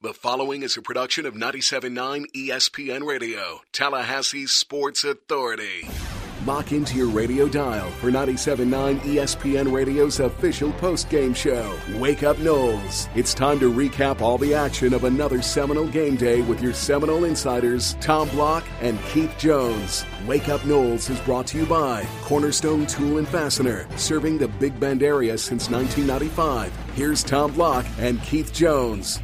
The following is a production of 97.9 ESPN Radio, Tallahassee's Sports Authority. Lock into your radio dial for 97.9 ESPN Radio's official post-game show, Wake Up Noles. It's time to recap all the action of another Seminole game day with your Seminole insiders, Tom Block and Keith Jones. Wake Up Noles is brought to you by Cornerstone Tool and Fastener, serving the Big Bend area since 1995. Here's Tom Block and Keith Jones.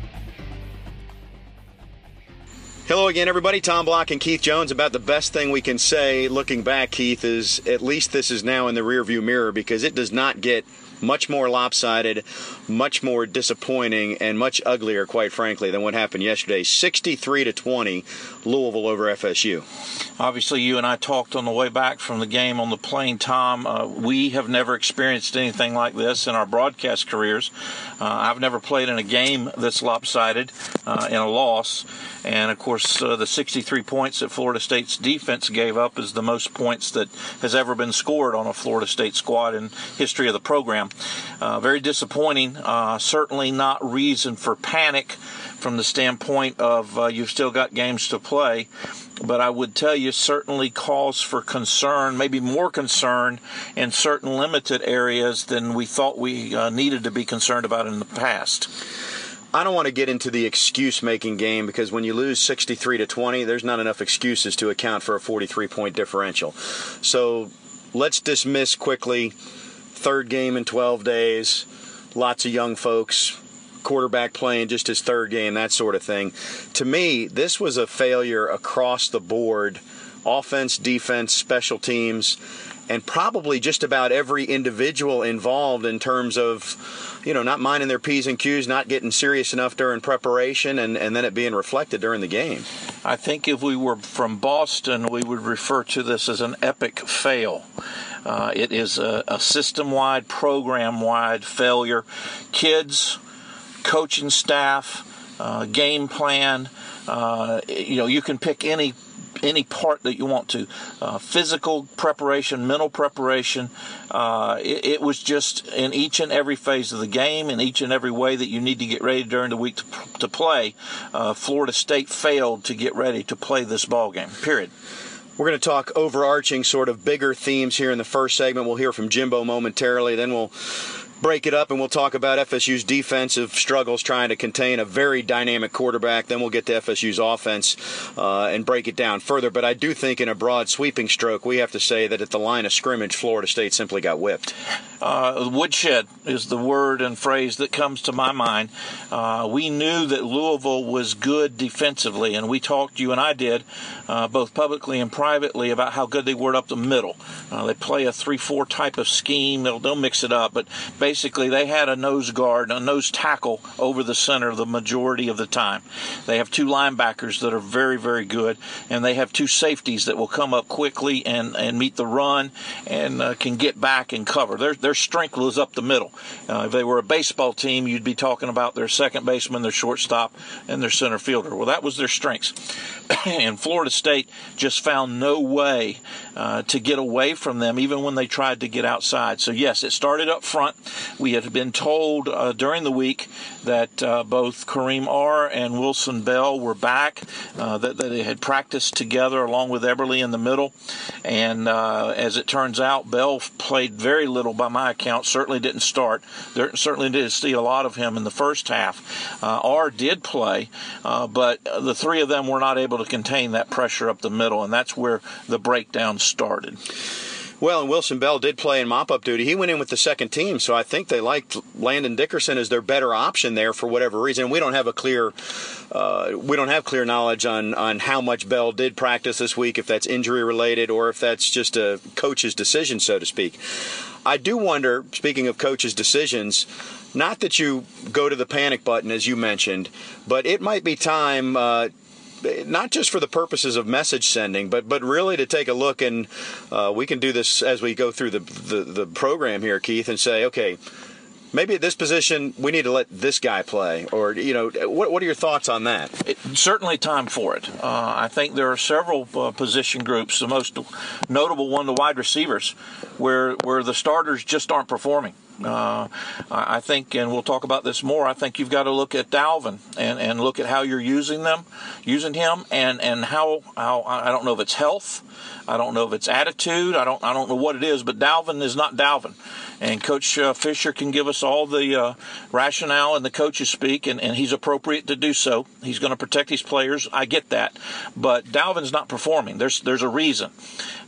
Hello again, everybody. Tom Block and Keith Jones. About the best thing we can say looking back, Keith, is at least this is now in the rearview mirror because it does not get much more lopsided, much more disappointing, and much uglier, quite frankly, than what happened yesterday. 63 to 20, Louisville over FSU. Obviously, you and I talked on the way back from the game on the plane, Tom. Uh, we have never experienced anything like this in our broadcast careers. Uh, I've never played in a game that's lopsided uh, in a loss. And of course, uh, the 63 points that Florida State's defense gave up is the most points that has ever been scored on a Florida State squad in history of the program. Uh, very disappointing. Uh, certainly not reason for panic from the standpoint of uh, you've still got games to play. But I would tell you, certainly cause for concern, maybe more concern in certain limited areas than we thought we uh, needed to be concerned about in the past. I don't want to get into the excuse making game because when you lose 63 to 20, there's not enough excuses to account for a 43 point differential. So let's dismiss quickly third game in 12 days, lots of young folks, quarterback playing just his third game, that sort of thing. To me, this was a failure across the board offense, defense, special teams, and probably just about every individual involved in terms of, you know, not minding their P's and Q's, not getting serious enough during preparation, and, and then it being reflected during the game. I think if we were from Boston, we would refer to this as an epic fail. Uh, it is a, a system wide, program wide failure. Kids, coaching staff, uh, game plan. Uh, you know, you can pick any any part that you want to. Uh, physical preparation, mental preparation. Uh, it, it, was just in each and every phase of the game, in each and every way that you need to get ready during the week to, to play. Uh, Florida State failed to get ready to play this ball game. Period. We're going to talk overarching, sort of bigger themes here in the first segment. We'll hear from Jimbo momentarily. Then we'll break it up and we'll talk about FSU's defensive struggles trying to contain a very dynamic quarterback. Then we'll get to FSU's offense uh, and break it down further. But I do think, in a broad sweeping stroke, we have to say that at the line of scrimmage, Florida State simply got whipped. Uh, woodshed is the word and phrase that comes to my mind. Uh, we knew that Louisville was good defensively, and we talked, you and I did, uh, both publicly and privately, about how good they were up the middle. Uh, they play a 3 4 type of scheme, they'll, they'll mix it up, but basically, they had a nose guard, a nose tackle over the center the majority of the time. They have two linebackers that are very, very good, and they have two safeties that will come up quickly and, and meet the run and uh, can get back and cover. Their, their strength was up the middle. Uh, if they were a baseball team, you'd be talking about their second baseman, their shortstop, and their center fielder. Well, that was their strengths. and Florida State just found no way uh, to get away from them, even when they tried to get outside. So, yes, it started up front. We had been told uh, during the week that uh, both Kareem Are. and Wilson Bell were back, uh, that, that, they had practiced together along with Eberle in the middle. And as it turns out, Bell played very little by my account, certainly didn't start. There certainly did see a lot of him in the first half. Are did play, but the three of them were not able to contain that pressure up the middle, and that's where the breakdown started. Well, and Wilson Bell did play in mop up duty. He went in with the second team, so I think they liked Landon Dickerson as their better option there for whatever reason. We don't have a clear uh, we don't have clear knowledge on on how much Bell did practice this week, if that's injury related or if that's just a coach's decision, so to speak. I do wonder, speaking of coaches' decisions, not that you go to the panic button as you mentioned, but it might be time uh, not just for the purposes of message sending, but but really to take a look and uh, we can do this as we go through the, the the program here, Keith, and say, okay, maybe at this position we need to let this guy play or you know what, what are your thoughts on that? It, certainly time for it. Uh, i think there are several uh, position groups the most notable one the wide receivers where where the starters just aren't performing Uh, I think, and we'll talk about this more. I think you've got to look at Dalvin and, and look at how you're using them, using him, and and how how I don't know if it's health, I don't know if it's attitude, I don't I don't know what it is, but Dalvin is not Dalvin, and Coach uh, Fisher can give us all the uh, rationale and the coaches speak, and, and he's appropriate to do so. He's going to protect his players. I get that, but Dalvin's not performing. There's there's a reason,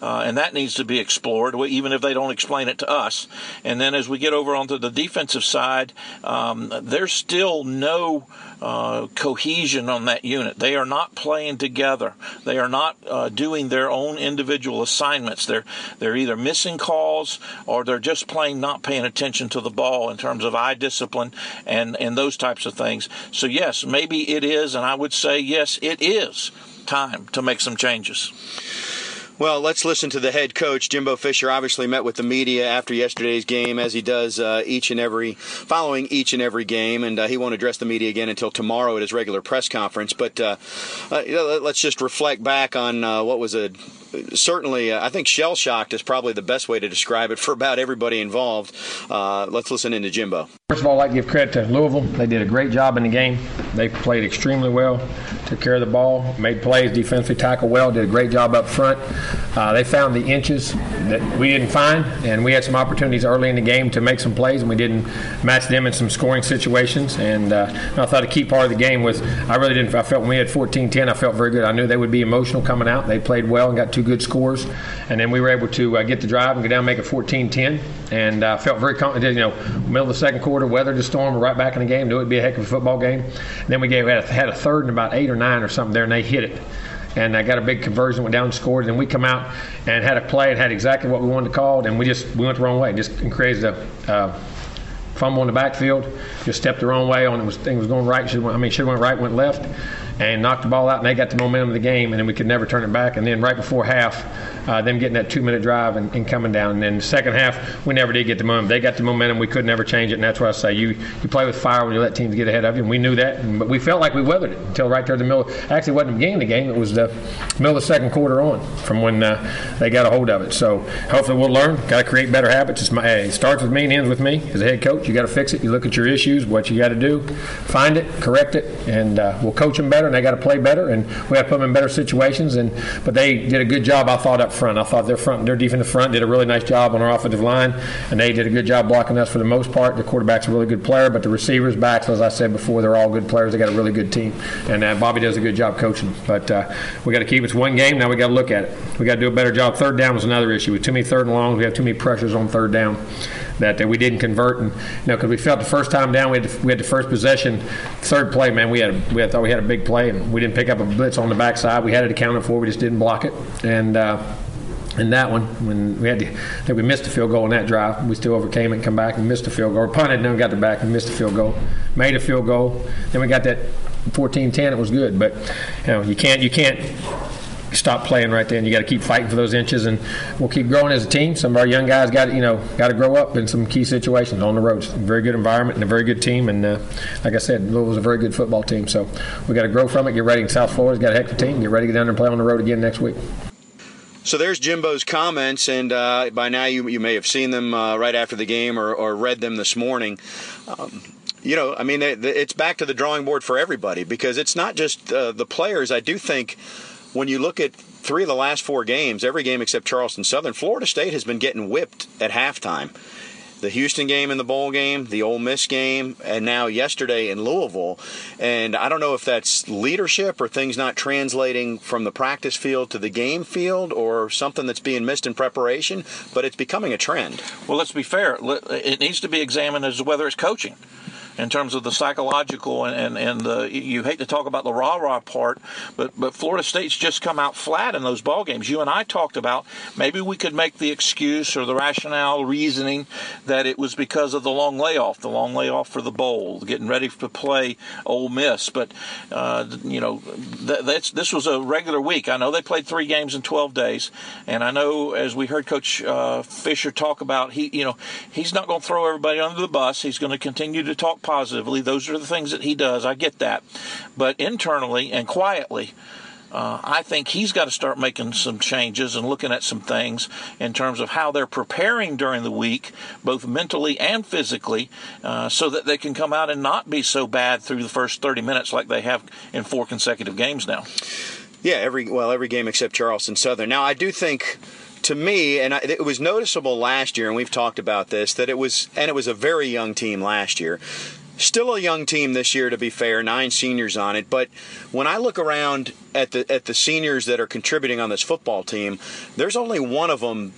uh, and that needs to be explored, even if they don't explain it to us. And then as we get over onto the defensive side, um, there's still no uh, cohesion on that unit. They are not playing together. They are not uh, doing their own individual assignments. They're they're either missing calls or they're just playing not paying attention to the ball in terms of eye discipline and and those types of things. So yes, maybe it is, and I would say yes, it is time to make some changes. Well, let's listen to the head coach. Jimbo Fisher obviously met with the media after yesterday's game, as he does uh, each and every, following each and every game, and uh, he won't address the media again until tomorrow at his regular press conference. But uh, uh let's just reflect back on uh, what was a certainly, uh, I think shell shocked is probably the best way to describe it for about everybody involved. let's listen into Jimbo. First of all, I'd like to give credit to Louisville. They did a great job in the game. They played extremely well, took care of the ball, made plays, defensively tackled well, did a great job up front. Uh, they found the inches that we didn't find, and we had some opportunities early in the game to make some plays, and we didn't match them in some scoring situations. And uh, I thought a key part of the game was I really didn't. I felt when we had 14-10, I felt very good. I knew they would be emotional coming out. They played well and got two good scores, and then we were able to uh, get the drive and go down and make it 14-10, and I uh, felt very confident. You know, middle of the second quarter quarter, weathered the storm, we're right back in the game. Knew it'd be a heck of a football game. And then we gave had a, had a third and about eight or nine or something there, and they hit it. And I got a big conversion, went down and scored. And then we come out and had a play and had exactly what we wanted to call, and we just we went the wrong way. Just created a uh, fumble in the backfield. Just stepped the wrong way on it. Was thing was going right. Should I mean should went right, went left and knocked the ball out, and they got the momentum of the game, and then we could never turn it back. And then right before half, uh, them getting that two-minute drive and, and, coming down. And then the second half, we never did get the momentum. They got the momentum. We could never change it, and that's why I say you you play with fire when you let teams get ahead of you. And we knew that, and, but we felt like we weathered it until right there in the middle. Actually, it wasn't the beginning of the game. It was the middle of the second quarter on from when uh, they got a hold of it. So hopefully we'll learn. Got to create better habits. My, it starts with me and ends with me as a head coach. You got to fix it. You look at your issues, what you got to do, find it, correct it, and uh, we'll coach them better. And they got to play better, and we got to put them in better situations. And but they did a good job, I thought, up front. I thought their front, their defensive front did a really nice job on our offensive line, and they did a good job blocking us for the most part. The quarterback's a really good player, but the receivers, backs, as I said before, they're all good players. They got a really good team, and uh, Bobby does a good job coaching. But uh, we got to keep it's one game. Now we got to look at it. We got to do a better job. Third down was another issue. With too many third and longs, we have too many pressures on third down that, that we didn't convert. And you know, because we felt the first time down, we had, the, we had the first possession, third play, man, we had we had, thought we had a big play, and we didn't pick up a blitz on the backside. We had it accounted for. We just didn't block it, and. Uh, in that one, when we had to, we missed a field goal in that drive, we still overcame it and come back and missed a field goal. Or punted, and then got the back and missed a field goal. Made a field goal. Then we got that 14-10. It was good, but you know you can't you can't stop playing right there, and you got to keep fighting for those inches. And we'll keep growing as a team. Some of our young guys got you know got to grow up in some key situations on the road. Very good environment and a very good team. And uh, like I said, Louisville's a very good football team. So we got to grow from it. Get ready. South Florida's got a heck of a team. Get ready to get down there and play on the road again next week. So there's Jimbo's comments, and uh, by now you, you may have seen them uh, right after the game or, or read them this morning. Um, you know, I mean, it's back to the drawing board for everybody because it's not just uh, the players. I do think when you look at three of the last four games, every game except Charleston Southern, Florida State has been getting whipped at halftime. The Houston game in the bowl game, the Ole Miss game, and now yesterday in Louisville. And I don't know if that's leadership or things not translating from the practice field to the game field or something that's being missed in preparation, but it's becoming a trend. Well, let's be fair. It needs to be examined as whether it's coaching in terms of the psychological and, and, and the you hate to talk about the rah rah part, but but Florida State's just come out flat in those ball games. You and I talked about maybe we could make the excuse or the rationale reasoning that it was because of the long layoff, the long layoff for the bowl, getting ready to play Ole Miss. But uh, you know th- that's this was a regular week. I know they played three games in 12 days, and I know as we heard Coach uh, Fisher talk about, he you know he's not going to throw everybody under the bus. He's going to continue to talk positively. Those are the things that he does. I get that. But internally and quietly, uh, I think he's got to start making some changes and looking at some things in terms of how they're preparing during the week, both mentally and physically, uh, so that they can come out and not be so bad through the first 30 minutes like they have in four consecutive games now. Yeah, every well, every game except Charleston Southern. Now, I do think to me, and it was noticeable last year, and we've talked about this, that it was, and it was a very young team last year. Still a young team this year, to be fair, nine seniors on it. But when I look around at the at the seniors that are contributing on this football team, there's only one of them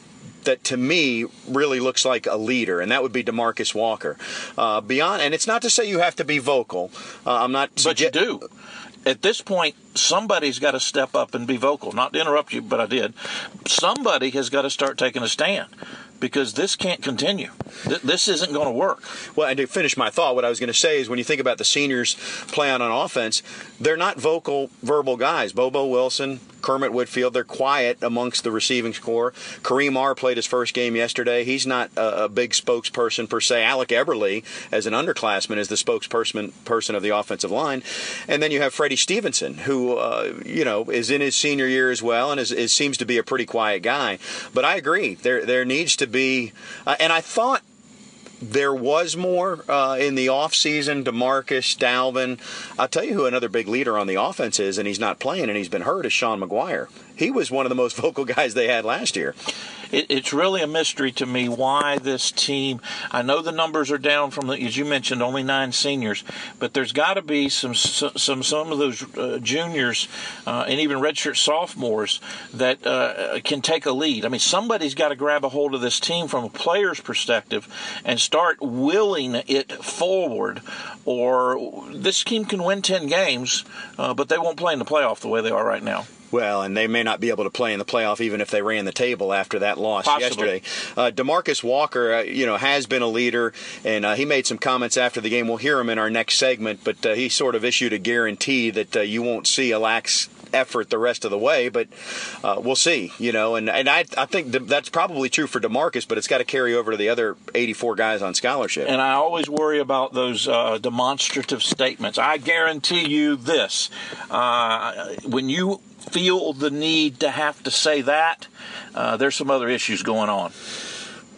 that to me really looks like a leader, and that would be Demarcus Walker. Uh, beyond, and it's not to say you have to be vocal. Uh, I'm not. But you do at this point, somebody's got to step up and be vocal. Not to interrupt you, but I did. Somebody has got to start taking a stand because this can't continue. This isn't going to work. Well, and to finish my thought, what I was going to say is when you think about the seniors playing on offense, they're not vocal, verbal guys. Bobo Wilson, Kermit Whitfield, they're quiet amongst the receiving corps. Kareem Are played his first game yesterday. He's not a, a big spokesperson per se. Alec Eberle, as an underclassman, is the spokesperson person of the offensive line. And then you have Freddie Stevenson, who uh, you know is in his senior year as well, and is, is, seems to be a pretty quiet guy. But I agree, there there needs to be, uh, and I thought there was more uh, in the offseason. Demarcus, Dalvin. I'll tell you who another big leader on the offense is, and he's not playing and he's been hurt, is Sean Maguire. He was one of the most vocal guys they had last year it, it's really a mystery to me why this team. I know the numbers are down from as you mentioned, only nine seniors, but there's got to be some some some of those uh, juniors uh, and even redshirt sophomores that uh, can take a lead. I mean, somebody's got to grab a hold of this team from a player's perspective and start willing it forward, or this team can win ten games, uh, but they won't play in the playoff the way they are right now. Well, and they may not be able to play in the playoff even if they ran the table after that loss Possibly. yesterday. Uh, Demarcus Walker, uh, you know, has been a leader, and uh, he made some comments after the game. We'll hear him in our next segment, but uh, he sort of issued a guarantee that uh, you won't see a lax effort the rest of the way, but uh, we'll see, you know. And, and I, I think that's probably true for Demarcus, but it's got to carry over to the other 84 guys on scholarship. And I always worry about those uh, demonstrative statements. I guarantee you this: uh, when you feel the need to have to say that, uh, there's some other issues going on.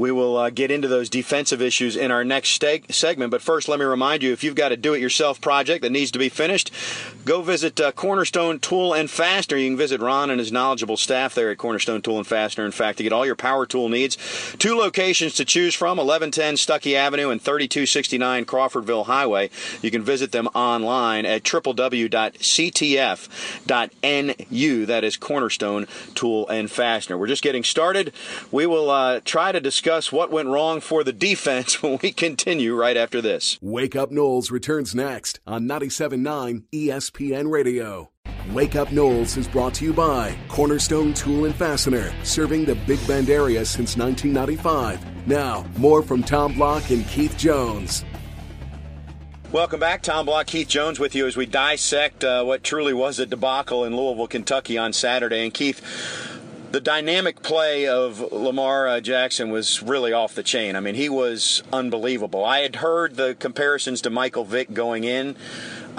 We will uh, get into those defensive issues in our next segment. But first, let me remind you if you've got a do it yourself project that needs to be finished, go visit uh, Cornerstone Tool and Fastener. You can visit Ron and his knowledgeable staff there at Cornerstone Tool and Fastener. In fact, to get all your power tool needs, two locations to choose from 1110 Stuckey Avenue and 3269 Crawfordville Highway. You can visit them online at www.ctf.nu. That is Cornerstone Tool and Fastener. We're just getting started. We will uh, try to discuss discuss what went wrong for the defense when we continue right after this. Wake Up Noles returns next on 97.9 ESPN Radio. Wake Up Noles is brought to you by Cornerstone Tool and Fastener, serving the Big Bend area since 1995. Now, more from Tom Block and Keith Jones. Welcome back. Tom Block, Keith Jones with you as we dissect uh, what truly was a debacle in Louisville, Kentucky on Saturday. And Keith, the dynamic play of Lamar uh, Jackson was really off the chain. I mean, he was unbelievable. I had heard the comparisons to Michael Vick going in.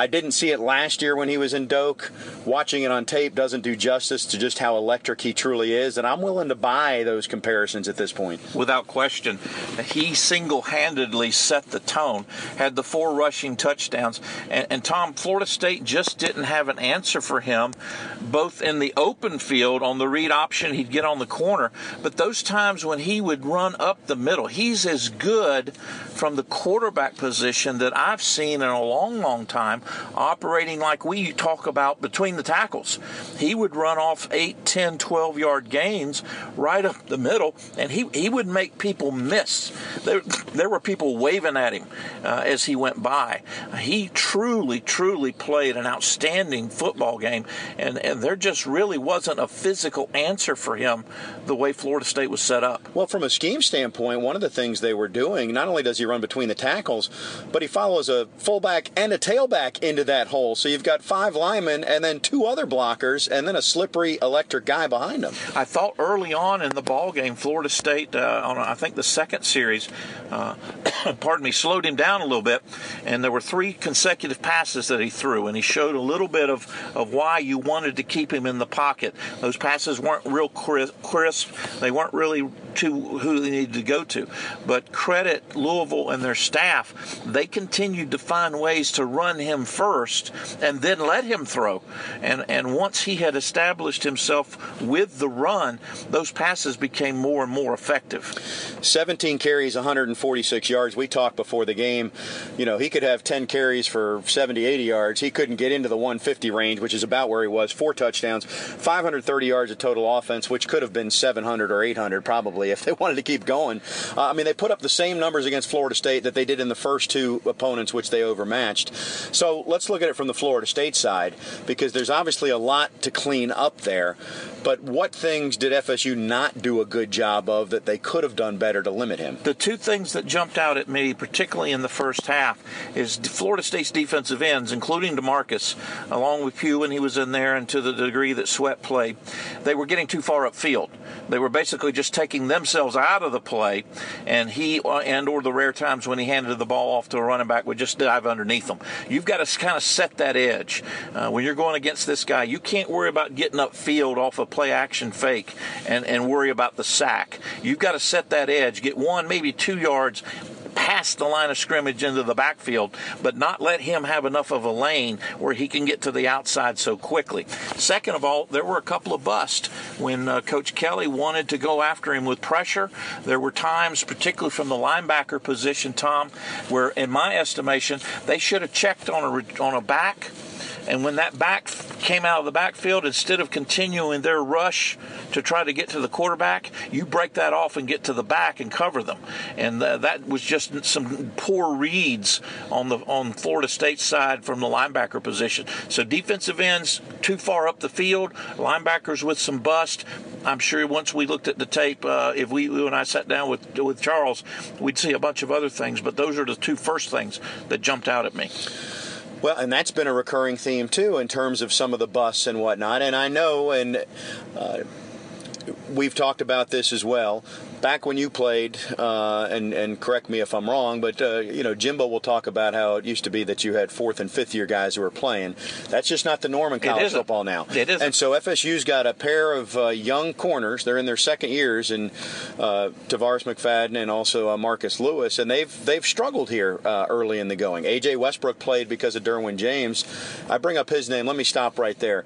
I didn't see it last year when he was in Doak. Watching it on tape doesn't do justice to just how electric he truly is, and I'm willing to buy those comparisons at this point. Without question. He single handedly set the tone, had the four rushing touchdowns, and, and Tom, Florida State just didn't have an answer for him, both in the open field on the read option, he'd get on the corner, but those times when he would run up the middle, he's as good from the quarterback position that I've seen in a long, long time operating like we talk about between the tackles. He would run off 8, 10, 12 yard gains right up the middle, and he, he would make people miss. There, there were people waving at him uh, as he went by. He truly, truly played an outstanding football game, and, and there just really wasn't a physical answer for him the way Florida State was set up. Well, from a scheme standpoint, one of the things they were doing, not only does he run between the tackles, but he follows a fullback and a tailback back into that hole. So you've got five linemen and then two other blockers and then a slippery electric guy behind them. I thought early on in the ball game, Florida State, uh, on I think the second series, uh, pardon me, slowed him down a little bit, and there were three consecutive passes that he threw, and he showed a little bit of, of why you wanted to keep him in the pocket. Those passes weren't real crisp. They weren't really to who they needed to go to. But credit Louisville and their staff, they continued to find ways to run him first and then let him throw. And and once he had established himself with the run, those passes became more and more effective. 17 carries, 146 yards. We talked before the game, you know, he could have 10 carries for 70, 80 yards. He couldn't get into the 150 range, which is about where he was. Four touchdowns, 530 yards of total offense, which could have been 700 or 800 probably if they wanted to keep going. Uh, I mean, they put up the same numbers against Florida State that they did in the first two opponents, which they overmatched. So let's look at it from the Florida State side because there's obviously a lot to clean up there. But what things did FSU not do a good job of that they could have done better to limit him? The two things that jumped out at me, particularly in the first half, is Florida State's defensive ends, including Demarcus, along with Pugh when he was in there, and to the degree that Sweat played, they were getting too far upfield. They were basically just taking themselves out of the play, and he uh, and or the rare times when he handed the ball off to a running back would just dive underneath them. You've got to kind of set that edge uh, when you're going against this guy. You can't worry about getting upfield off a play action fake and, and worry about the sack. You've got to set that edge, get one, maybe two yards past the line of scrimmage into the backfield, but not let him have enough of a lane where he can get to the outside so quickly. Second of all, there were a couple of busts when uh, Coach Kelly wanted to go after him with pressure. There were times, particularly from the linebacker position, Tom, where, in my estimation, they should have checked on a on a back and when that back came out of the backfield, instead of continuing their rush to try to get to the quarterback, you break that off and get to the back and cover them. And th- that was just some poor reads on the on Florida State side from the linebacker position. So defensive ends too far up the field, linebackers with some bust. I'm sure once we looked at the tape, uh, if we you and I sat down with with Charles, we'd see a bunch of other things. But those are the two first things that jumped out at me. Well, and that's been a recurring theme too in terms of some of the busts and whatnot. And I know, and uh, we've talked about this as well back when you played, uh, and and correct me if I'm wrong, but uh, you know Jimbo will talk about how it used to be that you had fourth and fifth year guys who were playing. That's just not the norm in college football now. It is. And so FSU's got a pair of uh, young corners. They're in their second years, and uh, Tarvarus McFadden and also uh, Marcus Lewis, and they've they've struggled here uh, early in the going. AJ Westbrook played because of Derwin James. I bring up his name. Let me stop right there.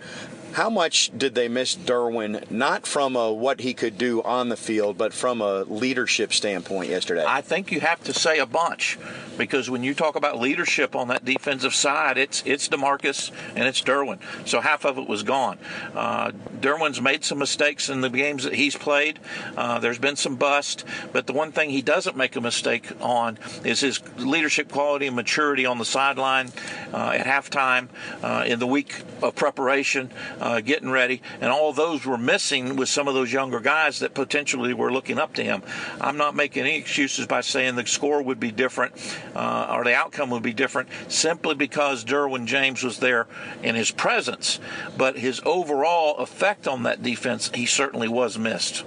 How much did they miss Derwin, not from a, what he could do on the field, but from a leadership standpoint yesterday? I think you have to say a bunch because when you talk about leadership on that defensive side, it's it's Demarcus and it's Derwin. So half of it was gone. Uh, Derwin's made some mistakes in the games that he's played. Uh, there's been some bust, but the one thing he doesn't make a mistake on is his leadership quality and maturity on the sideline uh, at halftime uh, in the week of preparation uh, getting ready, and all those were missing with some of those younger guys that potentially were looking up to him. I'm not making any excuses by saying the score would be different uh, or the outcome would be different simply because Derwin James was there in his presence, but his overall effect on that defense, he certainly was missed.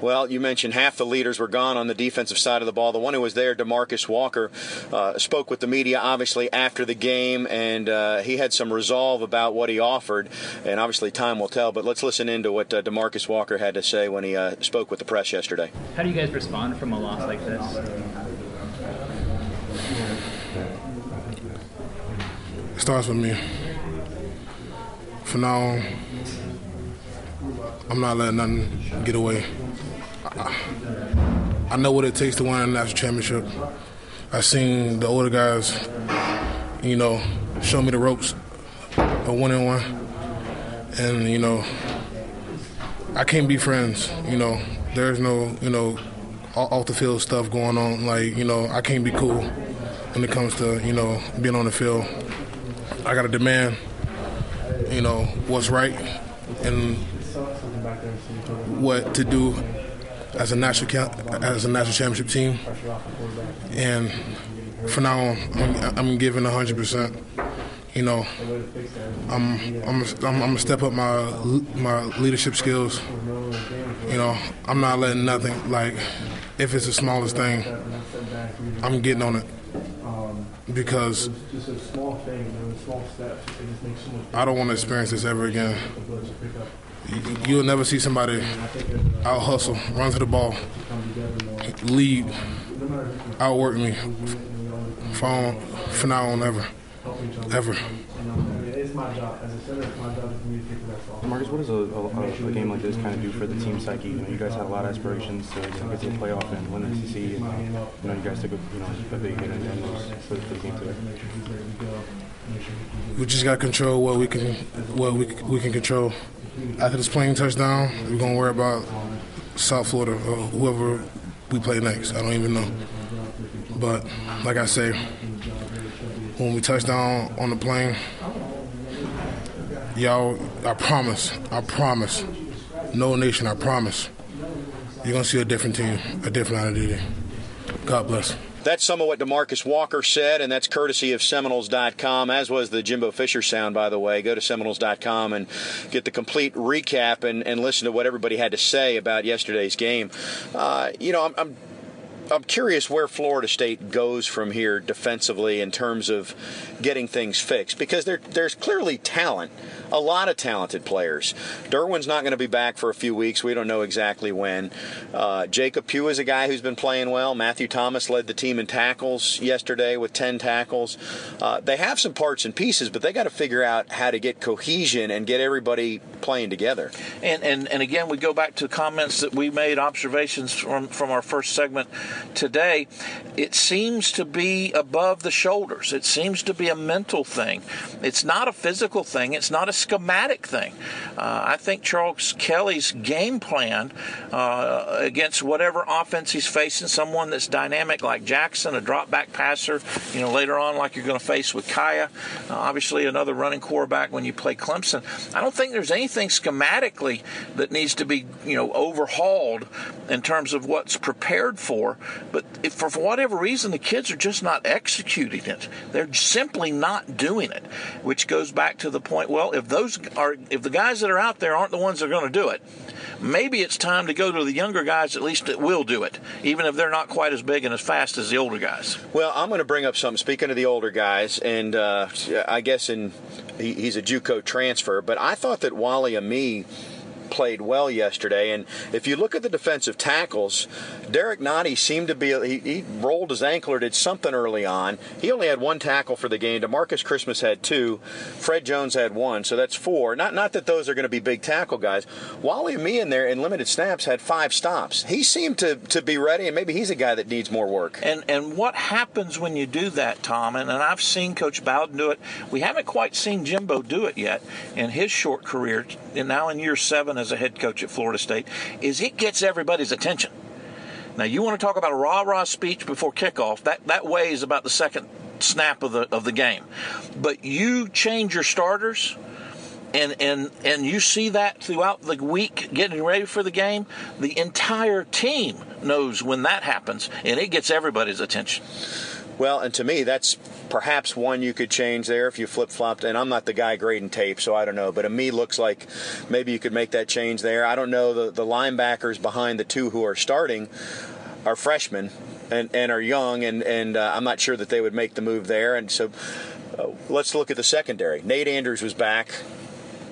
Well, you mentioned half the leaders were gone on the defensive side of the ball. The one who was there, Demarcus Walker, uh, spoke with the media obviously after the game, and uh, he had some resolve about what he offered. And obviously, time will tell. But let's listen into what uh, Demarcus Walker had to say when he uh, spoke with the press yesterday. How do you guys respond from a loss like this? It starts with me. For now, I'm not letting nothing get away. I know what it takes to win a national championship. I've seen the older guys, you know, show me the ropes of winning one. And, you know, I can't be friends, you know. There's no, you know, off the field stuff going on. Like, you know, I can't be cool when it comes to, you know, being on the field. I got to demand, you know, what's right and what to do as a national as a national championship team, and for now I'm, I'm giving 100 percent you know, I'm I'm I'm, I'm gonna step up my my leadership skills. You know, I'm not letting nothing like if it's the smallest thing, I'm getting on it because I don't want to experience this ever again. You'll never see somebody out hustle, run to the ball, lead, outwork me for, for now on ever. Ever it's my job as a center. It's my job to communicate to that Marcus, what does a, a, a, game like this kind of do for the team psyche? You know, you guys had a lot of aspirations to get to the playoff and win the SEC, and you know, you guys took a you know a big hit those for, for the game today. We just got to control what we can, what we we can control. After this playing touchdown, we're gonna worry about South Florida or whoever we play next. I don't even know. But like I say, when we touch down on the plane, y'all, I promise, I promise, no nation, I promise, you're gonna see a different team, a different identity. God bless. That's some of what Demarcus Walker said, and that's courtesy of Seminoles.com, as was the Jimbo Fisher sound, by the way. Go to Seminoles.com and get the complete recap and, and listen to what everybody had to say about yesterday's game. Uh, you know, I'm, I'm I'm curious where Florida State goes from here defensively in terms of getting things fixed because there, there's clearly talent, a lot of talented players. Derwin's not going to be back for a few weeks. We don't know exactly when. Uh, Jacob Pugh is a guy who's been playing well. Matthew Thomas led the team in tackles yesterday with 10 tackles. Uh, they have some parts and pieces, but they got to figure out how to get cohesion and get everybody playing together. And, and, and again, we go back to comments that we made, observations from, from our first segment today, it seems to be above the shoulders. It seems to be a mental thing. It's not a physical thing. It's not a schematic thing. Uh, I think Charles Kelly's game plan uh, against whatever offense he's facing, someone that's dynamic like Jackson, a drop back passer, you know, later on like you're going to face with Kaaya, uh, obviously another running quarterback when you play Clemson. I don't think there's anything schematically that needs to be, you know, overhauled in terms of what's prepared for. But if for whatever reason the kids are just not executing it, they're simply not doing it, which goes back to the point. Well, if those are if the guys that are out there aren't the ones that are going to do it, maybe it's time to go to the younger guys at least that will do it, even if they're not quite as big and as fast as the older guys. Well, I'm going to bring up something. Speaking of the older guys, and uh, I guess in he, he's a JUCO transfer, but I thought that Wally Aime played well yesterday. And if you look at the defensive tackles, Derrick Nnadi seemed to be, he, he, rolled his ankle or did something early on. He only had one tackle for the game. Demarcus Christmas had two. Fred Jones had one. So that's four. Not, not that those are going to be big tackle guys. Wally Aime in there in limited snaps had five stops. He seemed to, to be ready, and maybe he's a guy that needs more work. And, and what happens when you do that, Tom? And, and I've seen Coach Bowden do it. We haven't quite seen Jimbo do it yet in his short career, and now in year seven as a head coach at Florida State, is it gets everybody's attention. Now, you want to talk about a rah rah speech before kickoff? That that weighs about the second snap of the of the game. But you change your starters, and and and you see that throughout the week, getting ready for the game. The entire team knows when that happens, and it gets everybody's attention. Well, and to me, that's perhaps one you could change there if you flip flopped. And I'm not the guy grading tape, so I don't know. But to me, looks like maybe you could make that change there. I don't know. The, the linebackers behind the two who are starting are freshmen and, and are young, and, and uh, I'm not sure that they would make the move there. And so uh, let's look at the secondary. Nate Andrews was back.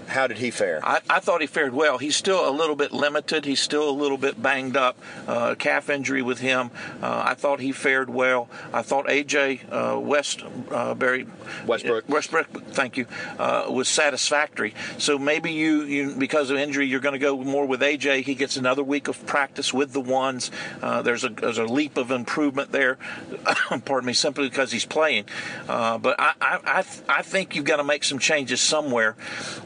How did he fare? I, I, thought he fared well. He's still a little bit limited. He's still a little bit banged up. Uh, calf injury with him. Uh, I thought he fared well. I thought AJ uh, Westbury uh, Westbrook Westbrook, thank you, uh, was satisfactory. So maybe you, you because of injury, you're going to go more with AJ. He gets another week of practice with the ones. Uh, there's a there's a leap of improvement there. pardon me, simply because he's playing. but I, I I, I think you've got to make some changes somewhere.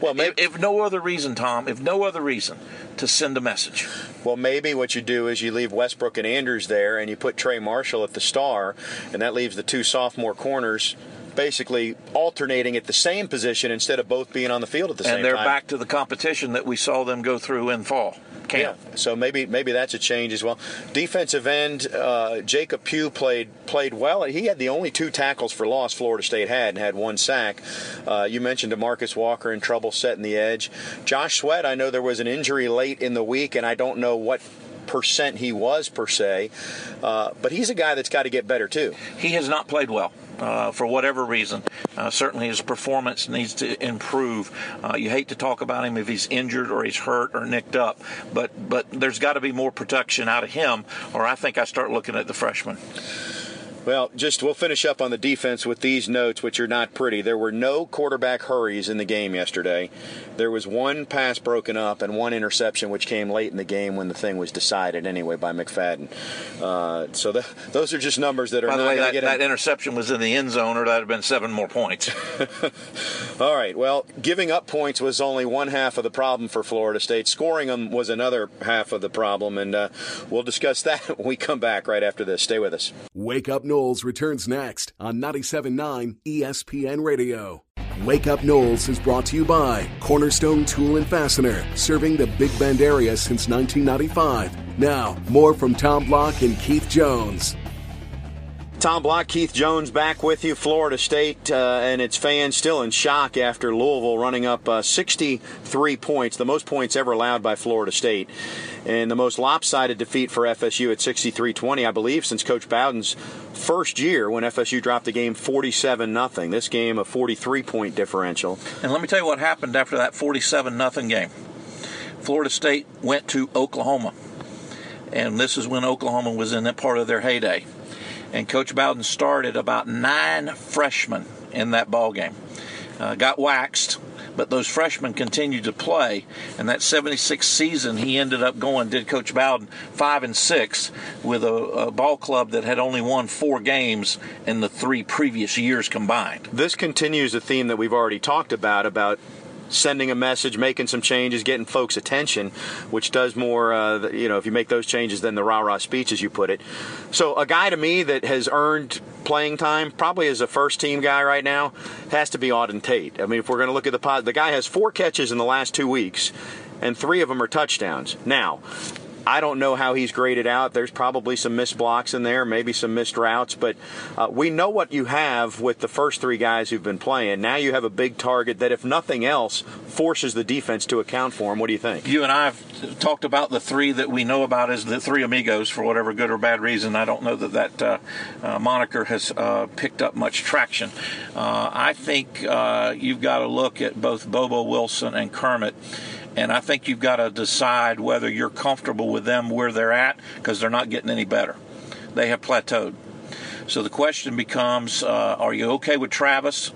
Well, maybe if, if no other reason, Tom, if no other reason, to send a message. Well, maybe what you do is you leave Westbrook and Andrews there, and you put Trey Marshall at the star, and that leaves the two sophomore corners basically alternating at the same position instead of both being on the field at the and same time. And they're back to the competition that we saw them go through in fall camp. Yeah. So maybe maybe that's a change as well. Defensive end uh, Jacob Pugh played played well. He had the only two tackles for loss Florida State had and had one sack. Uh, you mentioned Demarcus Walker in trouble setting the edge. Josh Sweat, I know there was an injury late in the week, and I don't know what percent he was per se, uh, but he's a guy that's got to get better too. He has not played well. Uh, for whatever reason. Uh, certainly, his performance needs to improve. Uh, you hate to talk about him if he's injured or he's hurt or nicked up, but but there's got to be more protection out of him, or I think I start looking at the freshman. Well, just we'll finish up on the defense with these notes, which are not pretty. There were no quarterback hurries in the game yesterday. There was one pass broken up and one interception, which came late in the game when the thing was decided anyway by McFadden. Uh, so the, those are just numbers that are by the way, that, in. that interception was in the end zone, or that would have been seven more points. All right. Well, giving up points was only one half of the problem for Florida State. Scoring them was another half of the problem, and uh, we'll discuss that when we come back right after this. Stay with us. Wake up Noles returns next on 97.9 ESPN Radio. Wake Up Noles is brought to you by Cornerstone Tool and Fastener, serving the Big Bend area since 1995. Now, more from Tom Block and Keith Jones. Tom Block, Keith Jones back with you. Florida State uh, and its fans still in shock after Louisville running up uh, 63 points, the most points ever allowed by Florida State. And the most lopsided defeat for FSU at 63 20, I believe, since Coach Bowden's first year when FSU dropped the game 47 0. This game, a 43 point differential. And let me tell you what happened after that 47 0 game. Florida State went to Oklahoma. And this is when Oklahoma was in that part of their heyday and Coach Bowden started about nine freshmen in that ball game. Uh, got waxed, but those freshmen continued to play. And that 76 season, he ended up going, did Coach Bowden, five and six with a, a, ball club that had only won four games in the three previous years combined. This continues a theme that we've already talked about about sending a message, making some changes, getting folks' attention, which does more, uh, you know, if you make those changes than the rah rah speech, as you put it. So, a guy to me that has earned playing time, probably as a first team guy right now, has to be Auden Tate. I mean, if we're going to look at the pod, the guy has four catches in the last two weeks, and three of them are touchdowns. Now, I don't know how he's graded out. There's probably some missed blocks in there, maybe some missed routes, but uh, we know what you have with the first three guys who've been playing. Now you have a big target that, if nothing else, forces the defense to account for him. What do you think? You and I have talked about the three that we know about as the three amigos for whatever good or bad reason. I don't know that that uh, uh, moniker has uh, picked up much traction. Uh, I think uh, you've got to look at both Bobo Wilson and Kermit and I think you've got to decide whether you're comfortable with them where they're at because they're not getting any better. They have plateaued. So the question becomes uh, are you okay with Travis?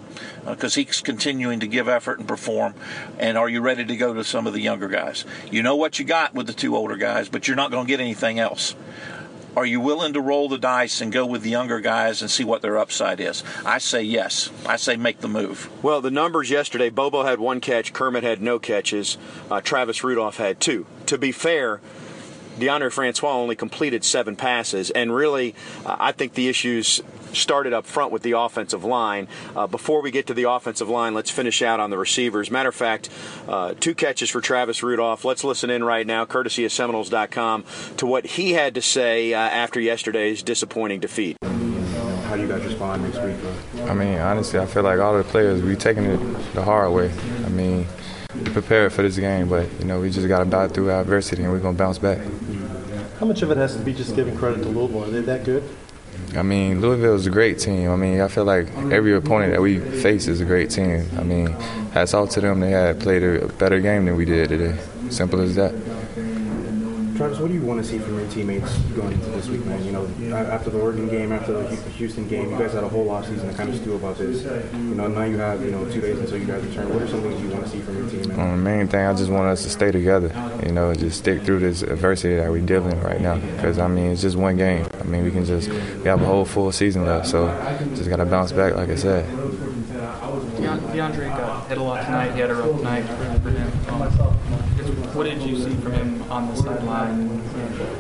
Because uh, he's continuing to give effort and perform. And are you ready to go to some of the younger guys? You know what you got with the two older guys, but you're not going to get anything else. Are you willing to roll the dice and go with the younger guys and see what their upside is? I say yes. I say make the move. Well, the numbers yesterday Bobo had one catch, Kermit had no catches, uh, Travis Rudolph had two. To be fair, Deondre Francois only completed seven passes, and really, uh, I think the issues started up front with the offensive line. Uh, before we get to the offensive line, let's finish out on the receivers. Matter of fact, uh, two catches for Travis Rudolph. Let's listen in right now, courtesy of Seminoles.com, to what he had to say uh, after yesterday's disappointing defeat. How do you guys respond next week? I mean, honestly, I feel like all the players we taking it the hard way. I mean, we prepared for this game, but you know we just got to die through adversity and we're gonna bounce back. How much of it has to be just giving credit to Louisville? Are they that good? I mean, Louisville is a great team. I mean, I feel like every opponent that we face is a great team. I mean, hats off to them. They had played a better game than we did today. Simple as that. Travis, what do you want to see from your teammates going into this week, man? You know, after the Oregon game, after the Houston game, you guys had a whole off season to kind of stew about this. You know, now you have you know two days until you guys return. What are some things you want to see from your team? Man? Um, the main thing, I just want us to stay together. You know, just stick through this adversity that we're dealing with right now. Because I mean, it's just one game. I mean, we can just we have a whole full season left, so just gotta bounce back, like I said. DeAndre got hit a lot tonight. He had a rough night for, for him. Um, what did you see from him on the sideline?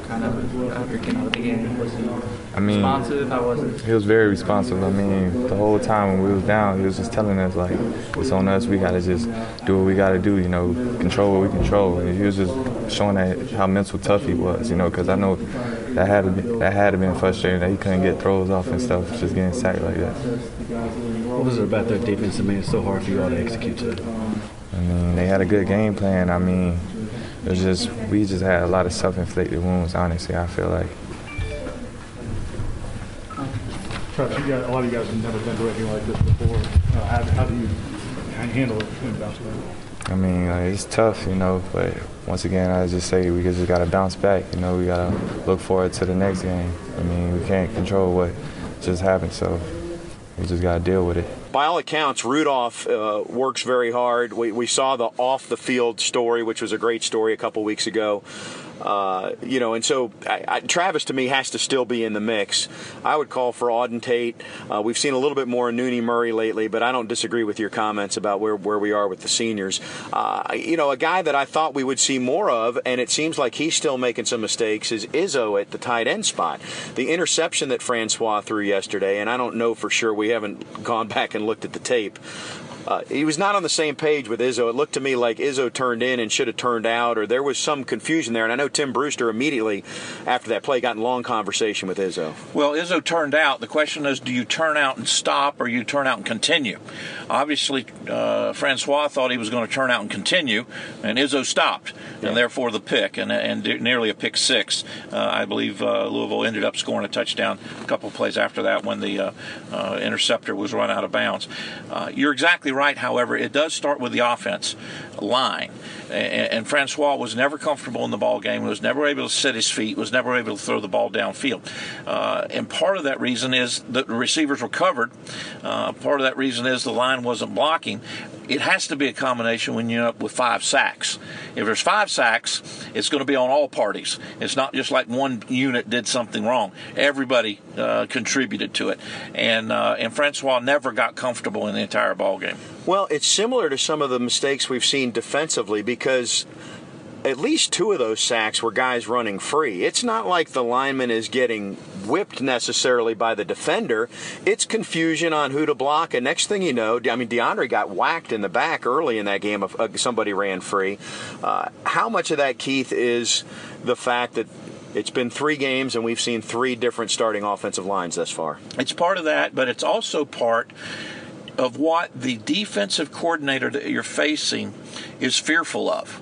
Kind of after came out of the game, was he I mean, responsive? How was it? He was very responsive. I mean, the whole time when we was down, he was just telling us like, it's on us. We gotta just do what we gotta do. You know, control what we control. And he was just showing that how mental tough he was. You know, because I know that had to be, that had to been frustrating that he couldn't get throws off and stuff, just getting sacked like that. What was it about their defense that made it so hard for you all to execute today? I mean, they had a good game plan. I mean, it was just we just had a lot of self-inflicted wounds. Honestly, I feel like. Travis, you guys, a lot of you guys have never been through anything like this before. Uh, how, how do you handle it bounce back? I mean, uh, it's tough, you know, but once again, I just say we just got to bounce back. You know, we got to look forward to the next game. I mean, we can't control what just happened, so we just got to deal with it by all accounts, Rudolph uh, works very hard. We, we saw the off the field story, which was a great story a couple weeks ago. Uh, you know, and so I, I, Travis to me has to still be in the mix. I would call for Auden Tate. Uh, we've seen a little bit more of Nooney Murray lately, but I don't disagree with your comments about where, where we are with the seniors. Uh, you know, a guy that I thought we would see more of, and it seems like he's still making some mistakes, is Izzo at the tight end spot. The interception that Francois threw yesterday, and I don't know for sure, we haven't gone back and looked at the tape, uh, he was not on the same page with Izzo. It looked to me like Izzo turned in and should have turned out, or there was some confusion there. And I know Tim Brewster immediately after that play got in long conversation with Izzo. Well, Izzo turned out. The question is, do you turn out and stop, or you turn out and continue? Obviously, uh, Francois thought he was going to turn out and continue, and Izzo stopped, yeah. and therefore the pick, and, and nearly a pick six. Uh, I believe uh, Louisville ended up scoring a touchdown a couple of plays after that when the uh, uh, interceptor was run out of bounds. you're exactly right, however, it does start with the offense line. And, and, Francois was never comfortable in the ball game, was never able to set his feet, was never able to throw the ball downfield. Uh, and part of that reason is that the receivers were covered. Uh, part of that reason is the line wasn't blocking. It has to be a combination when you're up with five sacks. If there's five sacks, it's going to be on all parties. It's not just like one unit did something wrong. Everybody uh, contributed to it, and uh, and Francois never got comfortable in the entire ball game. Well, it's similar to some of the mistakes we've seen defensively because at least two of those sacks were guys running free. It's not like the lineman is getting whipped necessarily by the defender. It's confusion on who to block. And next thing you know, I mean, Deondre got whacked in the back early in that game. If uh, somebody ran free. Uh, how much of that, Keith, is the fact that it's been three games and we've seen three different starting offensive lines thus far? It's part of that, but it's also part of what the defensive coordinator that you're facing is fearful of.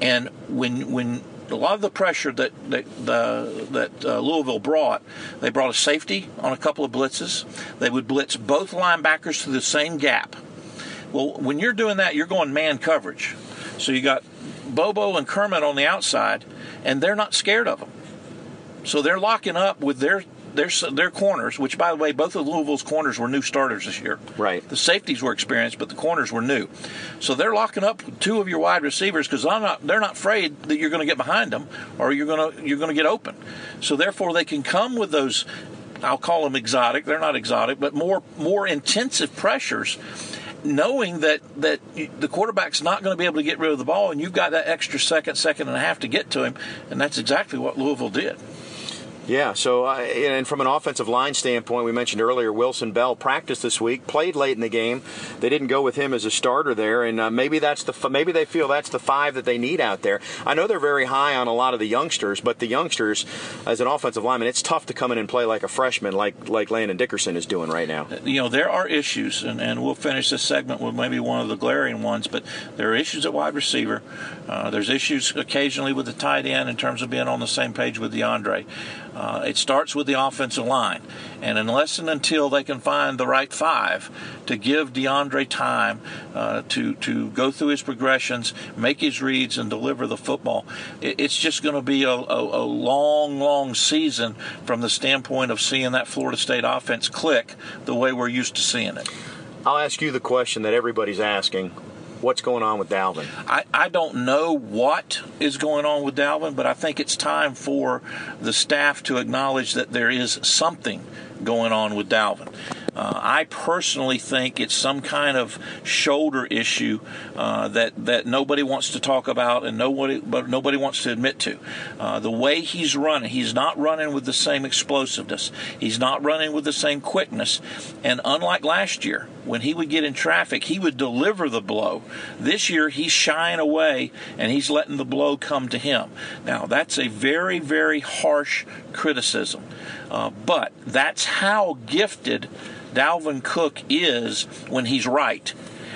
And when when a lot of the pressure that that, that uh, Louisville brought, they brought a safety on a couple of blitzes. They would blitz both linebackers to the same gap. Well, when you're doing that, you're going man coverage. So you got Bobo and Kermit on the outside, and they're not scared of them. So they're locking up with their their their corners, which by the way, both of Louisville's corners were new starters this year. Right. The safeties were experienced, but the corners were new. So they're locking up two of your wide receivers because not they're not afraid that you're going to get behind them or you're going to you're going to get open. So therefore, they can come with those. I'll call them exotic. They're not exotic, but more more intensive pressures knowing that that the quarterback's not going to be able to get rid of the ball, and you've got that extra second, second and a half to get to him, and that's exactly what Louisville did. Yeah, so uh, and from an offensive line standpoint, we mentioned earlier Wilson Bell practiced this week, played late in the game. They didn't go with him as a starter there, and uh, maybe that's the maybe they feel that's the five that they need out there. I know they're very high on a lot of the youngsters, but the youngsters, as an offensive lineman, it's tough to come in and play like a freshman, like like Landon Dickerson is doing right now. You know, there are issues, and, and we'll finish this segment with maybe one of the glaring ones, but there are issues at wide receiver. Uh, there's issues occasionally with the tight end in terms of being on the same page with Deondre. Uh, it starts with the offensive line. And unless and until they can find the right five to give Deondre time uh, to, to go through his progressions, make his reads, and deliver the football, it, it's just going to be a, a, a long, long season from the standpoint of seeing that Florida State offense click the way we're used to seeing it. I'll ask you the question that everybody's asking what's going on with Dalvin? I, I don't know what is going on with Dalvin, but I think it's time for the staff to acknowledge that there is something going on with Dalvin. Uh, I personally think it's some kind of shoulder issue uh, that that nobody wants to talk about and nobody but nobody wants to admit to. Uh, the way he's running, he's not running with the same explosiveness. He's not running with the same quickness. And unlike last year, when he would get in traffic, he would deliver the blow. This year, he's shying away and he's letting the blow come to him. Now, that's a very, very harsh criticism. Uh, but that's how gifted Dalvin Cook is when he's right.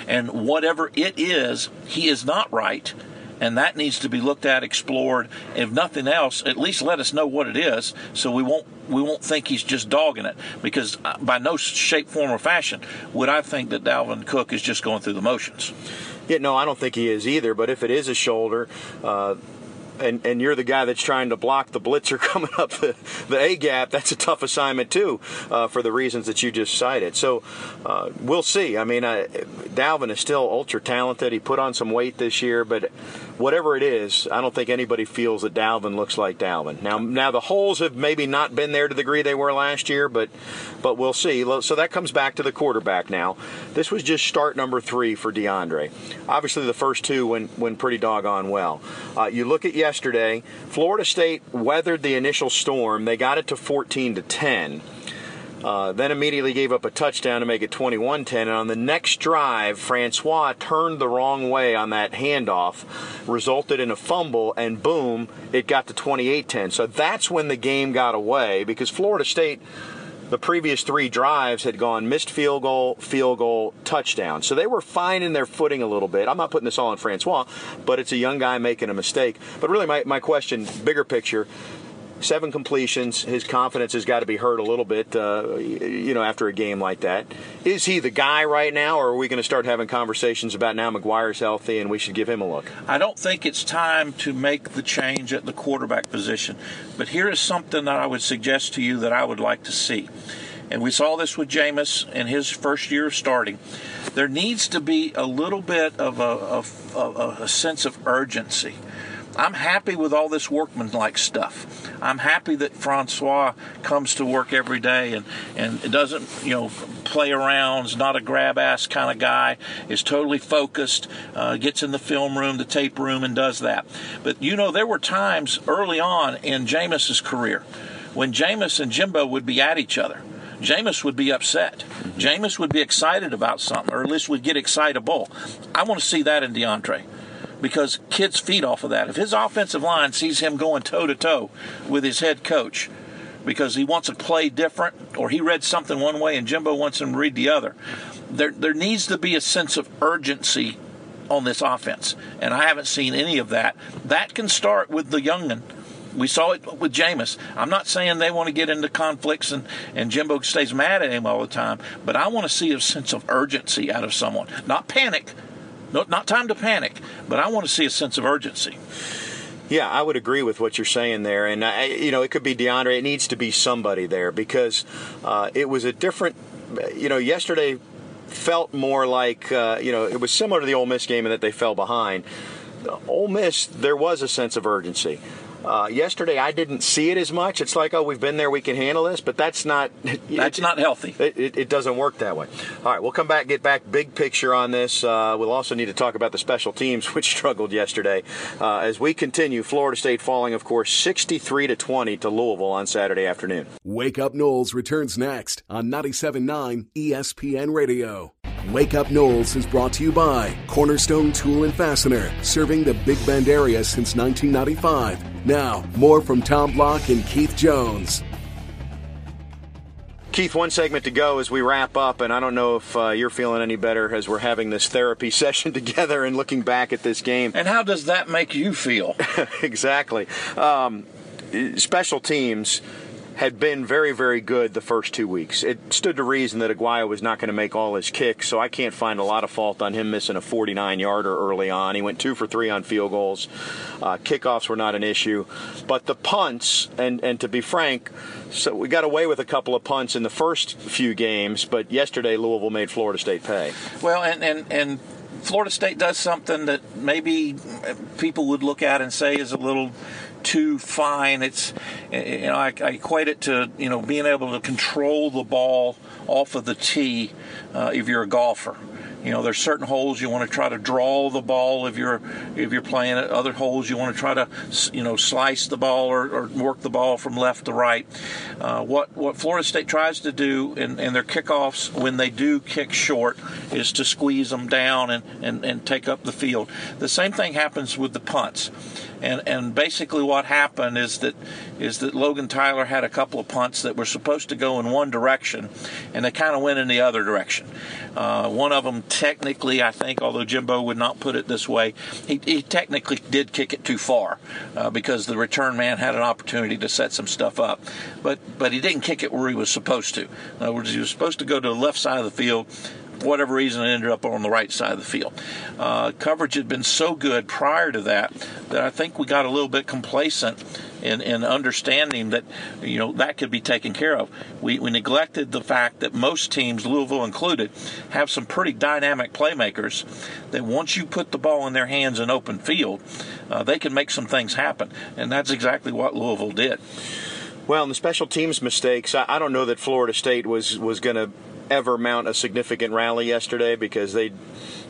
And whatever it is, he is not right and that needs to be looked at, explored. If nothing else, at least let us know what it is, so we won't we won't think he's just dogging it. Because uh, by no shape, form, or fashion would I think that Dalvin Cook is just going through the motions. Yeah, no, I don't think he is either. But if it is a shoulder, uh, and, and you're the guy that's trying to block the blitzer coming up the, the A gap, that's a tough assignment too, uh, for the reasons that you just cited. So uh, we'll see. I mean, uh, Dalvin is still ultra talented. He put on some weight this year, but whatever it is, I don't think anybody feels that Dalvin looks like Dalvin. Now, now the holes have maybe not been there to the degree they were last year, but but we'll see. So that comes back to the quarterback now. This was just start number three for Deondre. Obviously, the first two went went pretty doggone well. Uh, you look at yesterday, Florida State weathered the initial storm. They got it to 14 to 10. Uh, then immediately gave up a touchdown to make it 21 10. And on the next drive, Francois turned the wrong way on that handoff, resulted in a fumble, and boom, it got to 28 10. So that's when the game got away because Florida State the previous three drives had gone missed field goal, field goal, touchdown. So they were finding their footing a little bit. I'm not putting this all on Francois, but it's a young guy making a mistake. But really, my, my question, bigger picture, seven completions. His confidence has got to be hurt a little bit, uh, you know, after a game like that. Is he the guy right now, or are we going to start having conversations about now Maguire's healthy and we should give him a look? I don't think it's time to make the change at the quarterback position. But here is something that I would suggest to you that I would like to see. And we saw this with Jameis in his first year of starting. There needs to be a little bit of a, of, of a sense of urgency. I'm happy with all this workmanlike stuff. I'm happy that Francois comes to work every day and, and doesn't, you know, play around, is not a grab ass kind of guy, is totally focused, uh, gets in the film room, the tape room, and does that. But, you know, there were times early on in Jameis's career when Jameis and Jimbo would be at each other. Jameis would be upset. mm Jameis would be excited about something, or at least would get excitable. I want to see that in Deondre because kids feed off of that. If his offensive line sees him going toe to toe with his head coach because he wants to play different or he read something one way and Jimbo wants him to read the other, there, there needs to be a sense of urgency on this offense. And I haven't seen any of that. That can start with the youngin. We saw it with Jameis. I'm not saying they want to get into conflicts and, and Jimbo stays mad at him all the time, but I want to see a sense of urgency out of someone. Not panic, no, not time to panic, but I want to see a sense of urgency. Yeah, I would agree with what you're saying there, and I, you know it could be Deondre. It needs to be somebody there because uh, it was a different. You know, yesterday felt more like uh, you know it was similar to the Ole Miss game in that they fell behind. Ole Miss, there was a sense of urgency. Uh, yesterday, I didn't see it as much. It's like, oh, we've been there, we can handle this, but that's not. That's it, not healthy. It, it, it, doesn't work that way. All right, we'll come back, get back big picture on this. Uh, we'll also need to talk about the special teams, which struggled yesterday. Uh, as we continue, Florida State falling, of course, 63 to 20 to Louisville on Saturday afternoon. Wake Up Noles returns next on 97.9 ESPN Radio. Wake Up Noles is brought to you by Cornerstone Tool and Fastener, serving the Big Bend area since 1995. Now, more from Tom Block and Keith Jones. Keith, one segment to go as we wrap up, and I don't know if uh, you're feeling any better as we're having this therapy session together and looking back at this game. And how does that make you feel? exactly. Um, special teams had been very, very good the first two weeks. It stood to reason that Aguayo was not going to make all his kicks, so I can't find a lot of fault on him missing a 49 yarder early on. He went two for three on field goals. Uh, kickoffs were not an issue. But the punts, and, and to be frank, so we got away with a couple of punts in the first few games, but yesterday Louisville made Florida State pay. Well, and, and, and Florida State does something that maybe people would look at and say is a little too fine. It's you know I, I, equate it to you know being able to control the ball off of the tee uh, if you're a golfer. You know, there's certain holes you want to try to draw the ball if you're if you're playing it. Other holes you want to try to you know slice the ball or, or work the ball from left to right. Uh, what what Florida State tries to do in, in their kickoffs when they do kick short is to squeeze them down and, and, and take up the field. The same thing happens with the punts. And and basically what happened is that is that Logan Tyler had a couple of punts that were supposed to go in one direction, and they kind of went in the other direction. Uh, one of them technically, I think, although Jimbo would not put it this way, he, he technically did kick it too far uh, because the return man had an opportunity to set some stuff up, but but he didn't kick it where he was supposed to. In other words, he was supposed to go to the left side of the field whatever reason, ended up on the right side of the field. Uh, coverage had been so good prior to that that I think we got a little bit complacent in, in understanding that you know that could be taken care of. We, we neglected the fact that most teams, Louisville included, have some pretty dynamic playmakers that once you put the ball in their hands in open field, uh, they can make some things happen, and that's exactly what Louisville did. Well, in the special teams mistakes, I, I don't know that Florida State was was going to ever mount a significant rally yesterday because they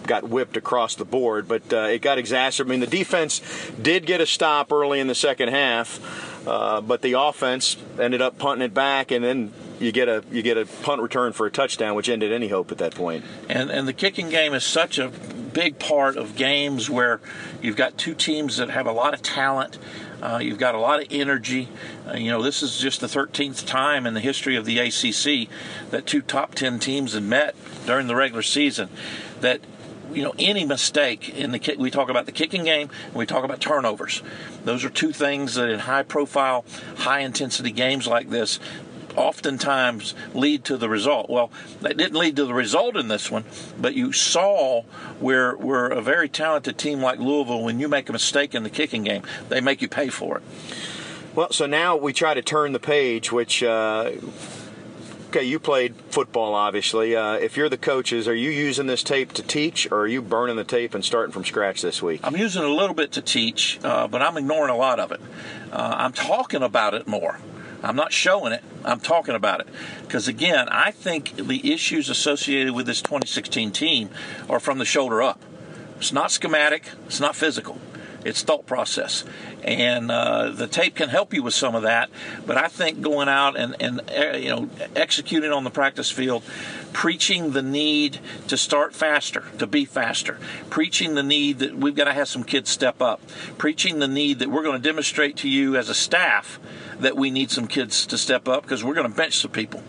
got whipped across the board, but uh, it got exacerbated. I mean, the defense did get a stop early in the second half, uh, but the offense ended up punting it back, and then you get a you get a punt return for a touchdown, which ended any hope at that point. And and the kicking game is such a big part of games where you've got two teams that have a lot of talent. Uh, you've got a lot of energy. Uh, you know, this is just the 13th time in the history of the ACC that two top 10 teams have met during the regular season. That you know any mistake in the we talk about the kicking game and we talk about turnovers those are two things that in high profile high intensity games like this oftentimes lead to the result. Well, that didn't lead to the result in this one, but you saw where where a very talented team like Louisville, when you make a mistake in the kicking game, they make you pay for it. Well, so now we try to turn the page, which. Uh, okay, you played football, obviously. Uh, if you're the coaches, are you using this tape to teach, or are you burning the tape and starting from scratch this week? I'm using a little bit to teach, uh, but I'm ignoring a lot of it. Uh, I'm talking about it more. I'm not showing it, I'm talking about it. Because again, I think the issues associated with this 2016 team are from the shoulder up. It's not schematic, it's not physical, it's thought process. And uh, the tape can help you with some of that, but I think going out and, and uh, you know executing on the practice field, preaching the need to start faster, to be faster, preaching the need that we've got to have some kids step up, preaching the need that we're going to demonstrate to you as a staff that we need some kids to step up because we're going to bench some people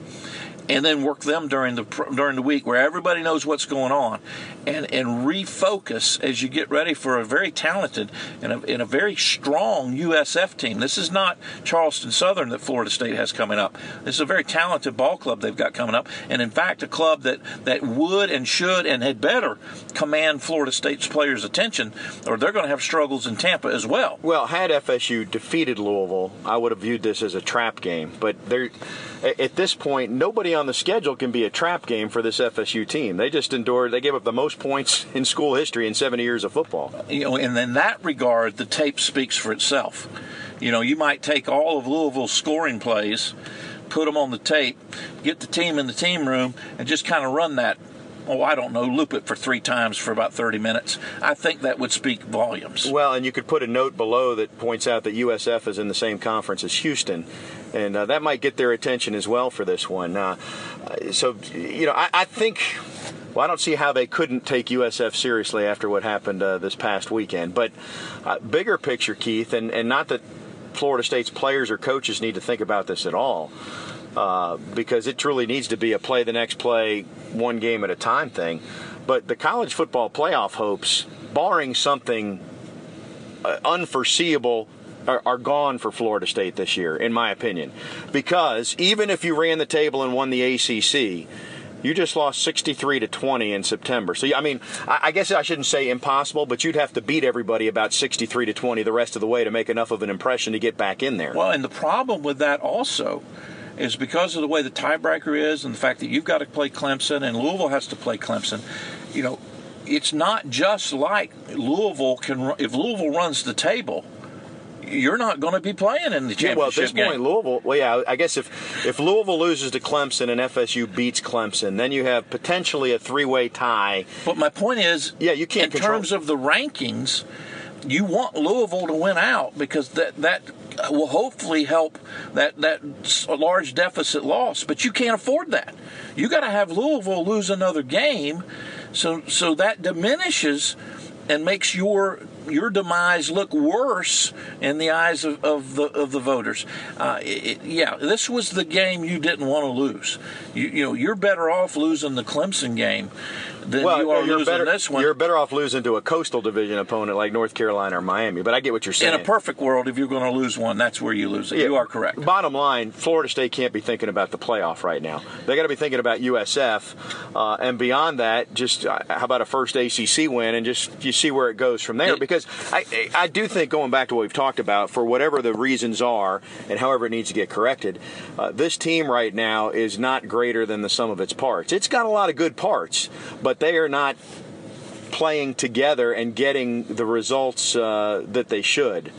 and then work them during the during the week where everybody knows what's going on, and and refocus as you get ready for a very talented and a, and a very strong USF team. This is not Charleston Southern that Florida State has coming up. This is a very talented ball club they've got coming up, and in fact a club that that would and should and had better command Florida State's players' attention, or they're going to have struggles in Tampa as well. Well, had FSU defeated Louisville, I would have viewed this as a trap game, but at this point, nobody on the schedule can be a trap game for this FSU team. They just endured, they gave up the most points in school history in 70 years of football. You know, and in that regard, the tape speaks for itself. You know, you might take all of Louisville's scoring plays, put them on the tape, get the team in the team room, and just kind of run that oh, I don't know, loop it for three times for about 30 minutes. I think that would speak volumes. Well, and you could put a note below that points out that USF is in the same conference as Houston, and uh, that might get their attention as well for this one. Uh, so, you know, I, I, think. Well, I don't see how they couldn't take USF seriously after what happened uh, this past weekend. But uh, bigger picture, Keith, and, and not that Florida State's players or coaches need to think about this at all uh, because it truly needs to be a play the next play, one game at a time thing. But the college football playoff hopes, barring something uh, unforeseeable, are, are, gone for Florida State this year, in my opinion. Because even if you ran the table and won the ACC, you just lost 63 to 20 in September. So, I mean, I guess I shouldn't say impossible, but you'd have to beat everybody about 63 to 20 the rest of the way to make enough of an impression to get back in there. Well, and the problem with that also is because of the way the tiebreaker is and the fact that you've got to play Clemson and Louisville has to play Clemson. You know, it's not just like Louisville can. If Louisville runs the table, you're not going to be playing in the championship Yeah, well, at this game. point, Louisville. Well, yeah, I guess if if Louisville loses to Clemson and FSU beats Clemson, then you have potentially a three-way tie. But my point is, yeah, you can't in control. terms of the rankings, you want Louisville to win out because that that will hopefully help that that large deficit loss. But you can't afford that. You got to have Louisville lose another game, so so that diminishes and makes your your demise look worse in the eyes of, of the of the voters. Uh, it, yeah, this was the game you didn't want to lose. You, you know, you're better off losing the Clemson game well, you are you're losing better, this one. You're better off losing to a coastal division opponent like North Carolina or Miami. But I get what you're saying. In a perfect world, if you're going to lose one, that's where you lose it. Yeah, You are correct. Bottom line, Florida State can't be thinking about the playoff right now. They got to be thinking about USF, uh, and beyond that, just uh, how about a first ACC win, and just you see where it goes from there. Because I, I do think going back to what we've talked about, for whatever the reasons are, and however it needs to get corrected, uh, this team right now is not greater than the sum of its parts. It's got a lot of good parts, but they are not playing together and getting the results uh, that they should,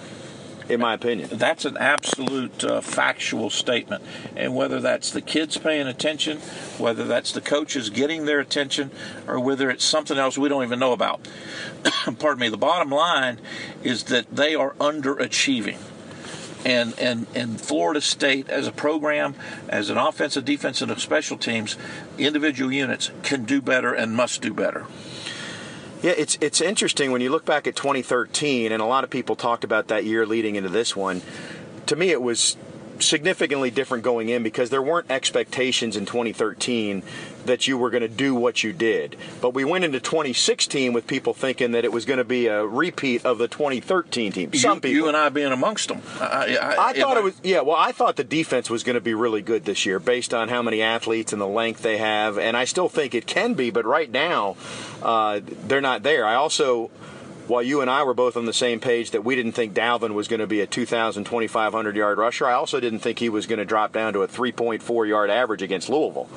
in my opinion. That's an absolute uh, factual statement. And whether that's the kids paying attention, whether that's the coaches getting their attention, or whether it's something else we don't even know about. Pardon me. The bottom line is that they are underachieving. And, and, and Florida State, as a program, as an offensive, defensive, and special teams, individual units can do better and must do better. Yeah, it's it's interesting when you look back at 2013, and a lot of people talked about that year leading into this one. To me, it was significantly different going in because there weren't expectations in 2013 that you were going to do what you did. But we went into 2016 with people thinking that it was going to be a repeat of the 2013 team. Some you, people. you and I being amongst them. I, I, I thought it was yeah. Well, I thought the defense was going to be really good this year based on how many athletes and the length they have, and I still think it can be. But right now, uh, they're not there. I also. While you and I were both on the same page that we didn't think Dalvin was going to be a 2,000, 2,500 yard rusher, I also didn't think he was going to drop down to a 3.4 yard average against Louisville.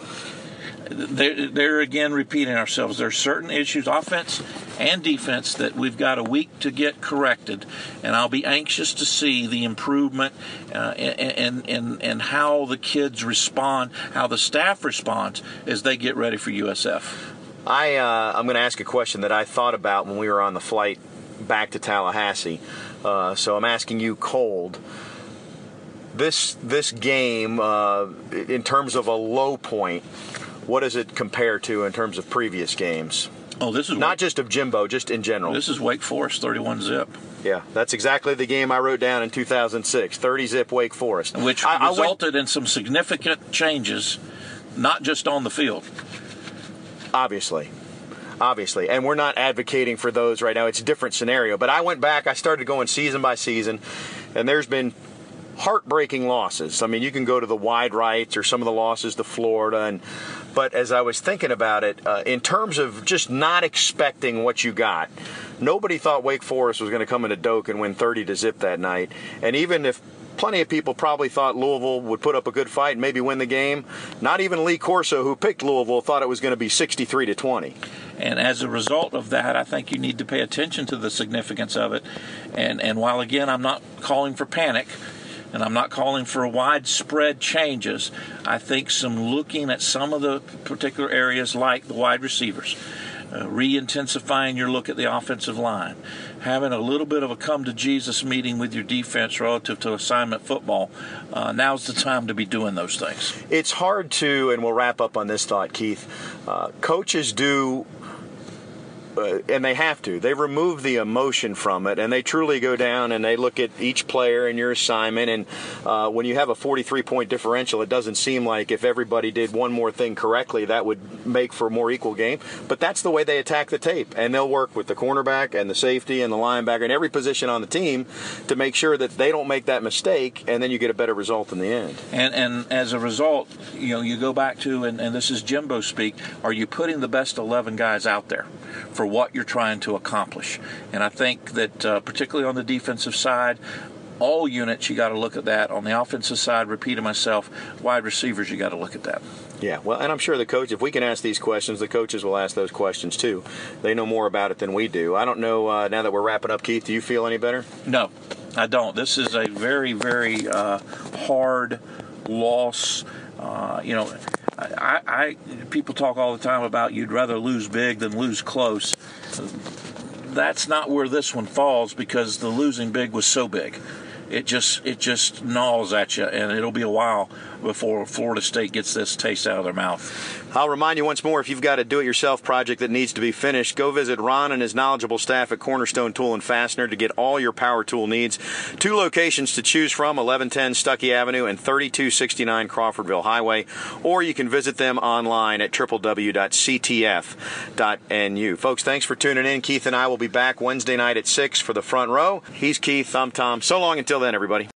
They're, again repeating ourselves. There are certain issues, offense and defense, that we've got a week to get corrected, and I'll be anxious to see the improvement uh, and, and and how the kids respond, how the staff responds as they get ready for USF. I uh, I'm going to ask a question that I thought about when we were on the flight back to Tallahassee. Uh, so I'm asking you cold. This this game, uh, in terms of a low point, what does it compare to in terms of previous games? Oh, this is not just of Jimbo, just in general. This is Wake Forest 31 zip. Yeah, that's exactly the game I wrote down in 2006. 30 zip Wake Forest, which I, I went- resulted in some significant changes, not just on the field. obviously obviously and we're not advocating for those right now it's a different scenario but i went back i started going season by season and there's been heartbreaking losses i mean you can go to the wide rights or some of the losses to florida and but as i was thinking about it uh, in terms of just not expecting what you got nobody thought wake forest was going to come into doak and win 30 to zip that night and even if plenty of people probably thought Louisville would put up a good fight and maybe win the game. Not even Lee Corso, who picked Louisville, thought it was going to be 63 to 20. And as a result of that, I think you need to pay attention to the significance of it. And and while again, I'm not calling for panic, and I'm not calling for widespread changes. I think some looking at some of the particular areas, like the wide receivers, uh, re-intensifying your look at the offensive line, having a little bit of a come to Jesus meeting with your defense relative to assignment football. Uh, now's the time to be doing those things. It's hard to, and we'll wrap up on this thought, Keith. Uh, coaches do. Uh, and they have to. They remove the emotion from it, and they truly go down and they look at each player and your assignment. And uh, when you have a 43 point differential, it doesn't seem like if everybody did one more thing correctly, that would make for a more equal game. But that's the way they attack the tape, and they'll work with the cornerback and the safety and the linebacker and every position on the team to make sure that they don't make that mistake, and then you get a better result in the end. And and as a result, you know, you go back to and, and this is Jimbo speak. Are you putting the best eleven guys out there for what you're trying to accomplish? And I think that uh, particularly on the defensive side. All units, you got to look at that. On the offensive side, repeating myself, wide receivers, you got to look at that. Yeah, well, and I'm sure the coach, if we can ask these questions, the coaches will ask those questions too. They know more about it than we do. I don't know, uh, now that we're wrapping up, Keith, do you feel any better? No. I don't. This is a very, very uh, hard loss. Uh, you know, I, I people talk all the time about you'd rather lose big than lose close. That's not where this one falls because the losing big was so big it just it just gnaws at you, and it'll be a while before Florida State gets this taste out of their mouth. I'll remind you once more if you've got a do it yourself project that needs to be finished, go visit Ron and his knowledgeable staff at Cornerstone Tool and Fastener to get all your power tool needs. Two locations to choose from 1110 Stuckey Avenue and 3269 Crawfordville Highway, or you can visit them online at www.ctf.nu. Folks, thanks for tuning in. Keith and I will be back Wednesday night at 6 for the front row. He's Keith, I'm Tom. So long until then, everybody.